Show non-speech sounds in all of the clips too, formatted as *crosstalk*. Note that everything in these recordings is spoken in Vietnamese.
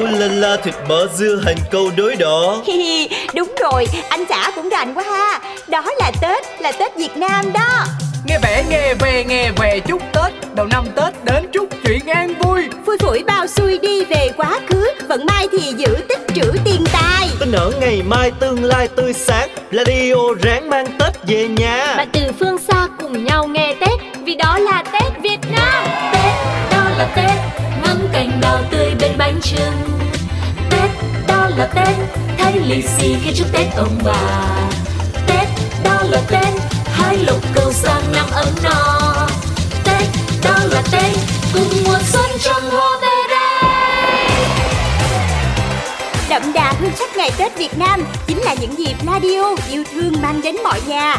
Ulala thịt mỡ dưa hành câu đối đỏ. *laughs* Hi hi, Đúng rồi, anh xã cũng rành quá ha. Đó là Tết, là Tết Việt Nam đó. Nghe vẻ nghe về nghe về chúc Tết. Đầu năm Tết đến chúc chuyện an vui. Phủi phủi bao xuôi đi về quá khứ Vận mai thì giữ tích trữ tiền tài. Tin ở ngày mai tương lai tươi sáng Radio ráng mang Tết về nhà. Bạn từ phương xa cùng nhau nghe Tết Vì đó là Tết Việt Nam. Tết, đó là Tết trưng Tết, đó là Tết thấy lì xì khi chúc Tết ông bà. Tết, đó là Tết Hai lục cầu sang năm ấm no. Tết, đó là Tết Cùng mùa xuân trong hoa về đây Đậm đà hương sắc ngày Tết Việt Nam Chính là những dịp radio yêu thương mang đến mọi nhà.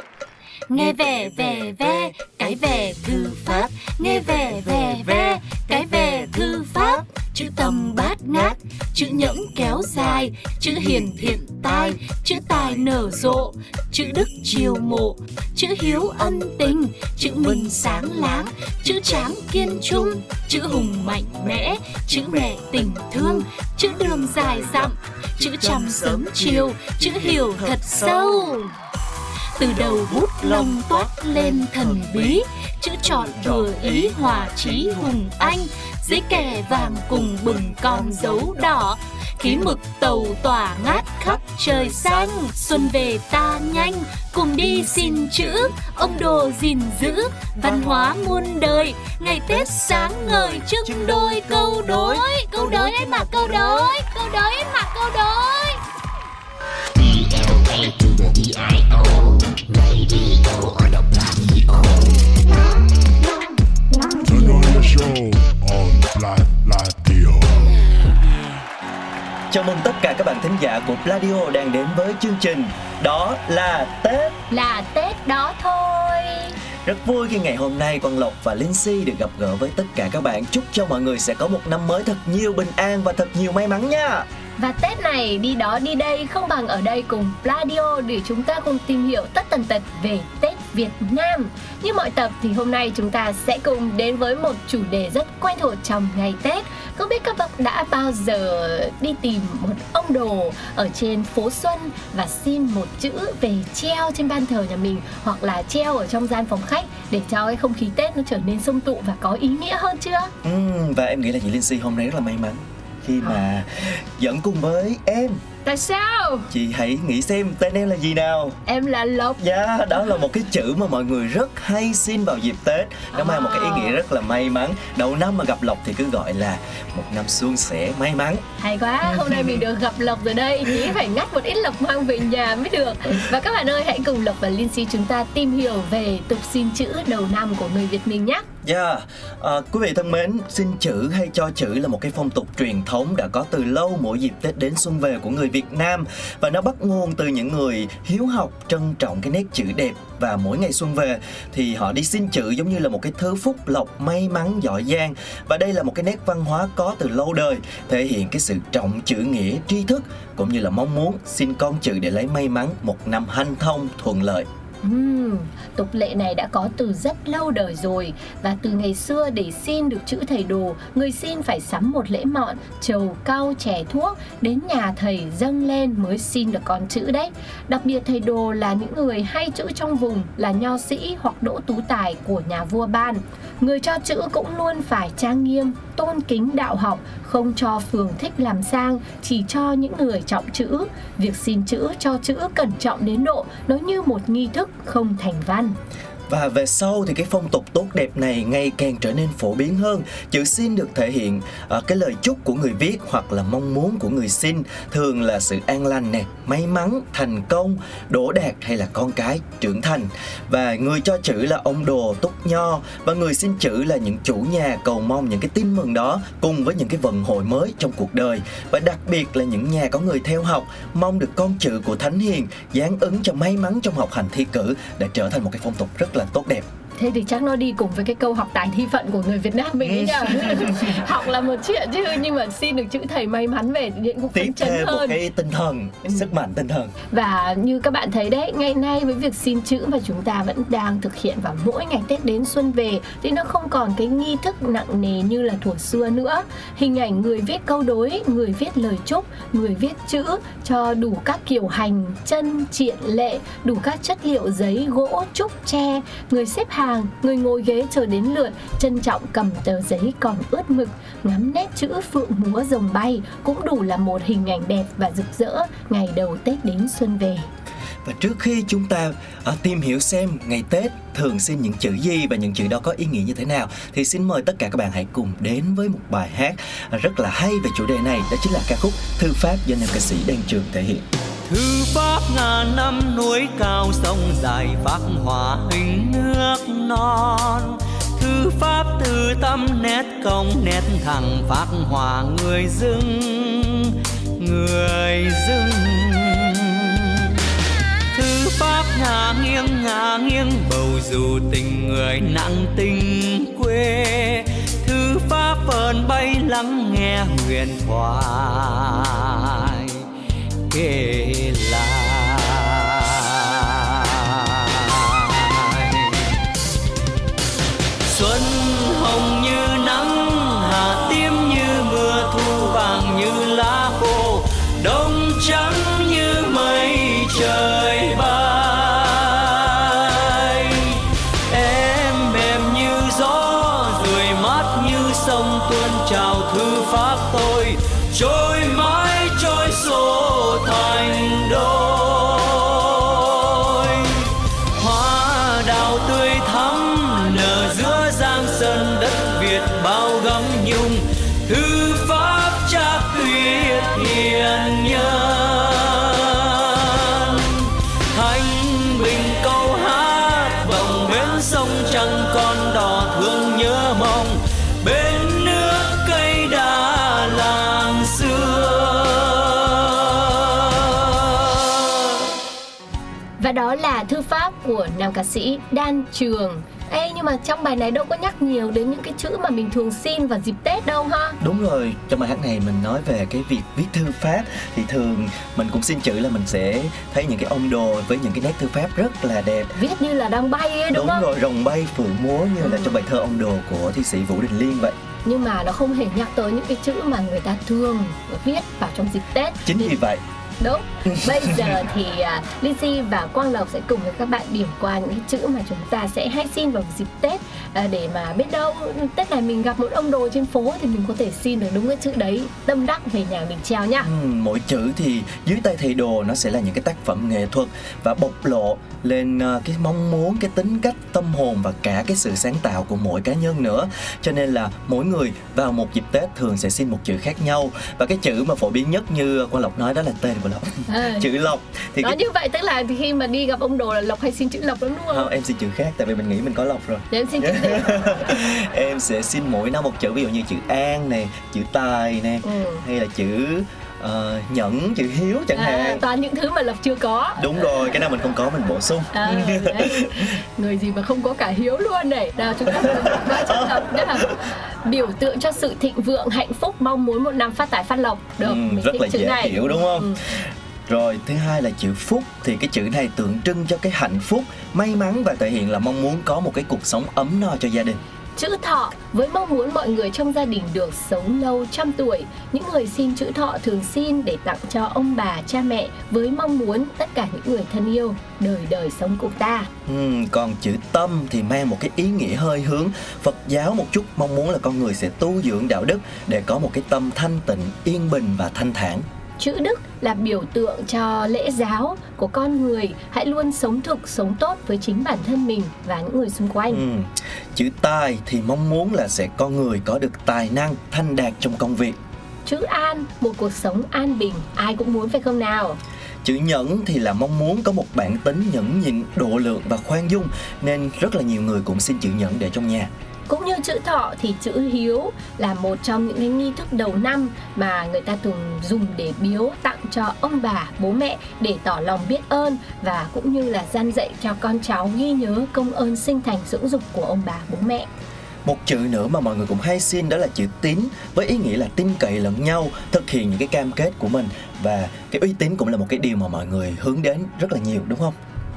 Nghe về về ve, cái về thư pháp. Nghe về về ve, cái về thư pháp. Chữ tâm bát ngát, chữ nhẫm kéo dài, chữ hiền thiện tai, chữ tài nở rộ, chữ đức chiều mộ, chữ hiếu ân tình, chữ minh sáng láng, chữ tráng kiên trung, chữ hùng mạnh mẽ, chữ mẹ tình thương, chữ đường dài dặm, chữ trăm sớm chiều, chữ hiểu thật sâu từ đầu bút lông toát lên thần bí, chữ chọn vừa ý hòa trí hùng anh dưới kẻ vàng cùng bừng con dấu đỏ. Khí mực tàu tỏa ngát khắp trời xanh, xuân về ta nhanh, cùng đi xin chữ, ông đồ gìn giữ văn hóa muôn đời. Ngày tết sáng ngời trưng đôi câu đối câu đối em mà, câu đối câu đối em mà, câu đối. Turn on the show on Live Chào mừng tất cả các bạn thính giả của Pladio đang đến với chương trình Đó là Tết. Là tết đó thôi. Rất vui khi ngày hôm nay Quang Lộc và Linh Si được gặp gỡ với tất cả các bạn. Chúc cho mọi người sẽ có một năm mới thật nhiều bình an và thật nhiều may mắn nha và Tết này đi đó đi đây không bằng ở đây cùng Radio để chúng ta cùng tìm hiểu tất tần tật về Tết Việt Nam. Như mọi tập thì hôm nay chúng ta sẽ cùng đến với một chủ đề rất quen thuộc trong ngày Tết. Không biết các bạn đã bao giờ đi tìm một ông đồ ở trên phố Xuân và xin một chữ về treo trên ban thờ nhà mình hoặc là treo ở trong gian phòng khách để cho cái không khí Tết nó trở nên sung tụ và có ý nghĩa hơn chưa? Ừ, Và em nghĩ là chị Linh Si hôm nay rất là may mắn khi mà dẫn cùng với em. Tại sao? Chị hãy nghĩ xem tên em là gì nào. Em là Lộc. Dạ, đó là một cái chữ mà mọi người rất hay xin vào dịp Tết. Nó mang một cái ý nghĩa rất là may mắn. Đầu năm mà gặp lộc thì cứ gọi là một năm suôn sẻ may mắn. Hay quá, hôm nay mình được gặp Lộc rồi đây. Chỉ phải ngắt một ít Lộc mang về nhà mới được. Và các bạn ơi, hãy cùng Lộc và Lindsay chúng ta tìm hiểu về tục xin chữ đầu năm của người Việt mình nhé Dạ, à, quý vị thân mến, xin chữ hay cho chữ là một cái phong tục truyền thống đã có từ lâu mỗi dịp Tết đến xuân về của người Việt Nam. Và nó bắt nguồn từ những người hiếu học, trân trọng cái nét chữ đẹp và mỗi ngày xuân về. Thì họ đi xin chữ giống như là một cái thứ phúc lộc, may mắn, giỏi giang. Và đây là một cái nét văn hóa có từ lâu đời thể hiện cái sự trọng chữ nghĩa, tri thức cũng như là mong muốn xin con chữ để lấy may mắn một năm hanh thông, thuận lợi. Hmm, tục lệ này đã có từ rất lâu đời rồi và từ ngày xưa để xin được chữ thầy đồ, người xin phải sắm một lễ mọn, trầu cau chè thuốc đến nhà thầy dâng lên mới xin được con chữ đấy. Đặc biệt thầy đồ là những người hay chữ trong vùng là nho sĩ hoặc đỗ tú tài của nhà vua ban. Người cho chữ cũng luôn phải trang nghiêm, tôn kính đạo học, không cho phường thích làm sang, chỉ cho những người trọng chữ. Việc xin chữ cho chữ cẩn trọng đến độ nó như một nghi thức không thành văn. Và về sau thì cái phong tục tốt đẹp này ngày càng trở nên phổ biến hơn. Chữ xin được thể hiện ở cái lời chúc của người viết hoặc là mong muốn của người xin, thường là sự an lành nè, may mắn, thành công, đỗ đạt hay là con cái trưởng thành. Và người cho chữ là ông đồ túc nho và người xin chữ là những chủ nhà cầu mong những cái tin mừng đó cùng với những cái vận hội mới trong cuộc đời và đặc biệt là những nhà có người theo học mong được con chữ của thánh hiền giáng ứng cho may mắn trong học hành thi cử để trở thành một cái phong tục rất là tốt đẹp thế thì chắc nó đi cùng với cái câu học tài thi phận của người Việt Nam mình ấy nhờ *laughs* học là một chuyện chứ nhưng mà xin được chữ thầy may mắn về thì cũng tiếp chấn thêm một hơn. cái tinh thần Ừ. sức mạnh tinh thần. Và như các bạn thấy đấy ngày nay với việc xin chữ mà chúng ta vẫn đang thực hiện vào mỗi ngày Tết đến xuân về thì nó không còn cái nghi thức nặng nề như là thuở xưa nữa. Hình ảnh người viết câu đối người viết lời chúc người viết chữ cho đủ các kiểu hành chân triện lệ đủ các chất liệu giấy gỗ trúc tre. Người xếp hàng người ngồi ghế chờ đến lượt trân trọng cầm tờ giấy còn ướt mực ngắm nét chữ phượng múa rồng bay cũng đủ là một hình ảnh đẹp và rực rỡ ngày đầu Tết đến xuân về. Và trước khi chúng ta à, tìm hiểu xem ngày Tết thường xin những chữ gì và những chữ đó có ý nghĩa như thế nào thì xin mời tất cả các bạn hãy cùng đến với một bài hát rất là hay về chủ đề này đó chính là ca khúc Thư pháp do nam ca sĩ Đan Trường thể hiện. Thư pháp ngàn năm núi cao, sông dài phác họa hình nước non. Thư pháp từ tâm nét công, nét thẳng phác họa người dưng người dưng. Thư pháp ngả nghiêng ngả nghiêng bầu dù tình người nặng tình quê. Thư pháp vờn bay lắng nghe huyền thoại kể lại. Xuân hồng như Và đó là thư pháp của nam ca sĩ Đan Trường. Ê nhưng mà trong bài này đâu có nhắc nhiều đến những cái chữ mà mình thường xin vào dịp Tết đâu ha. Đúng rồi, trong bài hát này mình nói về cái việc viết thư pháp thì thường mình cũng xin chữ là mình sẽ thấy những cái ông đồ với những cái nét thư pháp rất là đẹp. Viết như là đang bay ấy đúng, không? rồi, rồng bay phượng múa như là Ừ. trong bài thơ ông đồ của thi sĩ Vũ Đình Liên vậy. Nhưng mà nó không hề nhắc tới những cái chữ mà người ta thường viết vào trong dịp Tết. Chính vì vậy Đúng. Bây giờ thì uh, Lizzy và Quang Lộc sẽ cùng với các bạn điểm qua những cái chữ mà chúng ta sẽ hay xin vào dịp Tết uh, để mà biết đâu Tết này mình gặp một ông đồ trên phố thì mình có thể xin được đúng cái chữ đấy tâm đắc về nhà mình treo nhá. Ừ, mỗi chữ thì dưới tay thầy đồ nó sẽ là những cái tác phẩm nghệ thuật và bộc lộ lên uh, cái mong muốn cái tính cách tâm hồn và cả cái sự sáng tạo của mỗi cá nhân nữa cho nên là mỗi người vào một dịp tết thường sẽ xin một chữ khác nhau và cái chữ mà phổ biến nhất như Quang lộc nói đó là tên của lộc À, chữ lộc thì nói cái... như vậy tức là khi mà đi gặp ông đồ là Lộc hay xin chữ Lộc lắm đúng không? không em xin chữ khác tại vì mình nghĩ mình có lộc rồi Để em xin chữ gì? *laughs* em sẽ xin mỗi năm một chữ ví dụ như chữ an nè chữ tài nè Ừ. hay là chữ ờ, nhẫn chữ hiếu chẳng À, hạn. toàn những thứ mà Lộc chưa có. đúng rồi cái nào mình không có mình bổ sung. À, *laughs* người gì mà không có cả hiếu luôn này. Nào chúng ta *laughs* nhá. Biểu tượng cho sự thịnh vượng hạnh phúc mong muốn một năm phát tài phát lộc. Được Ừ, mình rất là dễ này. hiểu đúng không? Ừ. Rồi thứ hai là chữ phúc. Thì cái chữ này tượng trưng cho cái hạnh phúc, may mắn và thể hiện là mong muốn có một cái cuộc sống ấm no cho gia đình chữ thọ với mong muốn mọi người trong gia đình được sống lâu trăm tuổi những người xin chữ thọ thường xin để tặng cho ông bà cha mẹ với mong muốn tất cả những người thân yêu đời đời sống cùng ta Ừ, còn chữ tâm thì mang một cái ý nghĩa hơi hướng Phật giáo một chút mong muốn là con người sẽ tu dưỡng đạo đức để có một cái tâm thanh tịnh, yên bình và thanh thản. Chữ đức là biểu tượng cho lễ giáo của con người hãy luôn sống thực, sống tốt với chính bản thân mình và những người xung quanh. Ừ. Chữ tài thì mong muốn là sẽ con người có được tài năng, thanh đạt trong công việc. Chữ an, một cuộc sống an bình, ai cũng muốn phải không nào? Chữ nhẫn thì là mong muốn có một bản tính nhẫn nhịn, độ lượng và khoan dung nên rất là nhiều người cũng xin chữ nhẫn để trong nhà. Cũng như chữ thọ thì chữ hiếu là một trong những cái nghi thức đầu năm mà người ta thường dùng để biếu tặng cho ông bà, bố mẹ để tỏ lòng biết ơn và cũng như là gian dạy cho con cháu ghi nhớ công ơn sinh thành dưỡng dục của ông bà, bố mẹ. Một chữ nữa mà mọi người cũng hay xin đó là chữ tín với ý nghĩa là tin cậy lẫn nhau, thực hiện những cái cam kết của mình và cái uy tín cũng là một cái điều mà mọi người hướng đến rất là nhiều đúng không?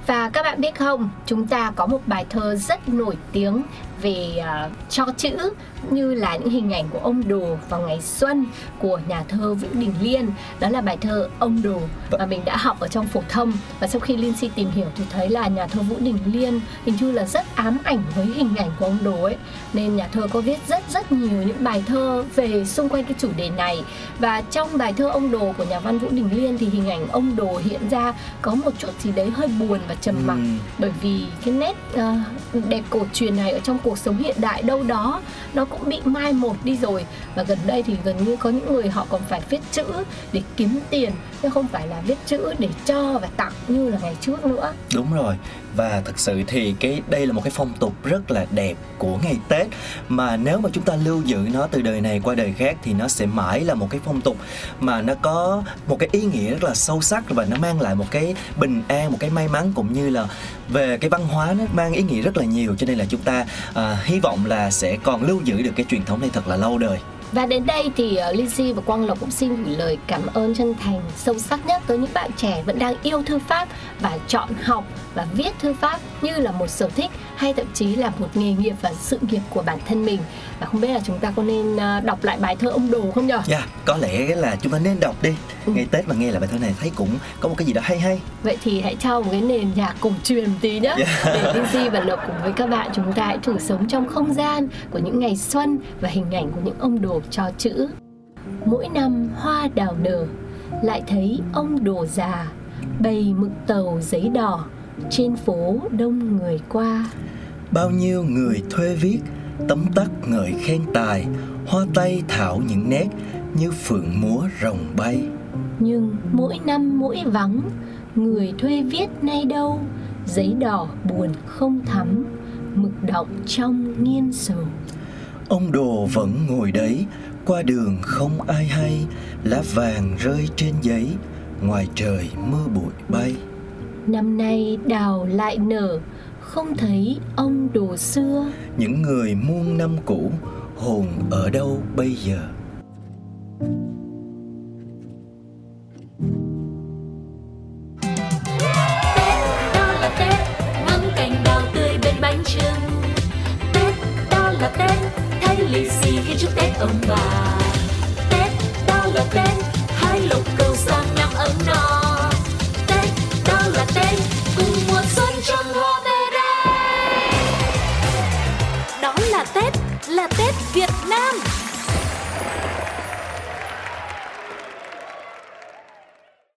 Và các bạn biết không, chúng ta có một bài thơ rất nổi tiếng về uh, cho chữ như là những hình ảnh của ông đồ vào ngày xuân của nhà thơ Vũ Đình Liên. Đó là bài thơ ông đồ mà mình đã học ở trong phổ thông. Và sau khi Linh Si tìm hiểu thì thấy là nhà thơ Vũ Đình Liên hình như là rất ám ảnh với hình ảnh của ông đồ ấy. Nên nhà thơ có viết rất rất nhiều những bài thơ về xung quanh cái chủ đề này. Và trong bài thơ ông đồ của nhà văn Vũ Đình Liên thì hình ảnh ông đồ hiện ra có một chút gì đấy hơi buồn và trầm mặc. Ừ. bởi vì cái nét uh, đẹp cổ truyền này ở trong cuộc sống hiện đại đâu đó, nó cũng bị mai một đi rồi. Và gần đây thì gần như có những người họ còn phải viết chữ để kiếm tiền, chứ không phải là viết chữ để cho và tặng như là ngày trước nữa. Đúng rồi và thực sự thì cái đây là một cái phong tục rất là đẹp của ngày Tết. Mà nếu mà chúng ta lưu giữ nó từ đời này qua đời khác thì nó sẽ mãi là một cái phong tục mà nó có một cái ý nghĩa rất là sâu sắc và nó mang lại một cái bình an một cái may mắn cũng như là về cái văn hóa nó mang ý nghĩa rất là nhiều. Cho nên là chúng ta à, hy vọng là sẽ còn lưu giữ được cái truyền thống này thật là lâu đời. Và đến đây thì uh, Lizzy và Quang Lộc cũng xin gửi lời cảm ơn chân thành sâu sắc nhất tới những bạn trẻ vẫn đang yêu thư pháp và chọn học và viết thư pháp như là một sở thích hay thậm chí là một nghề nghiệp và sự nghiệp của bản thân mình. Và không biết là chúng ta có nên uh, đọc lại bài thơ ông Đồ không nhở? Dạ, có lẽ là chúng ta nên đọc đi Ừ. Ngày Tết mà nghe lại bài thơ này thấy cũng có một cái gì đó hay hay Vậy thì hãy cho một cái nền nhạc cổ truyền một tí nhé Yeah. Để Lizzy và Lộc cùng với các bạn chúng ta hãy thử sống trong không gian của những ngày xuân và hình ảnh của những ông đồ cho chữ Mỗi năm hoa đào nở lại thấy ông đồ già bày mực tàu giấy đỏ trên phố đông người qua. Bao nhiêu người thuê viết Tấm tắc ngợi khen tài Hoa tay thảo những nét Như phượng múa rồng bay. Nhưng mỗi năm mỗi vắng người thuê viết nay đâu? Giấy đỏ buồn không thắm mực động trong nghiên sầu. Ông đồ vẫn ngồi đấy Qua đường không ai hay Lá vàng rơi trên giấy Ngoài trời mưa bụi bay năm nay đào lại nở không thấy ông đồ xưa. Những người muôn năm cũ Hồn ở đâu bây giờ? Đó là Tết ngắm cành đào tươi bên bánh trưng. Tết đó là Tết thay lì xì khi chúc Tết ông bà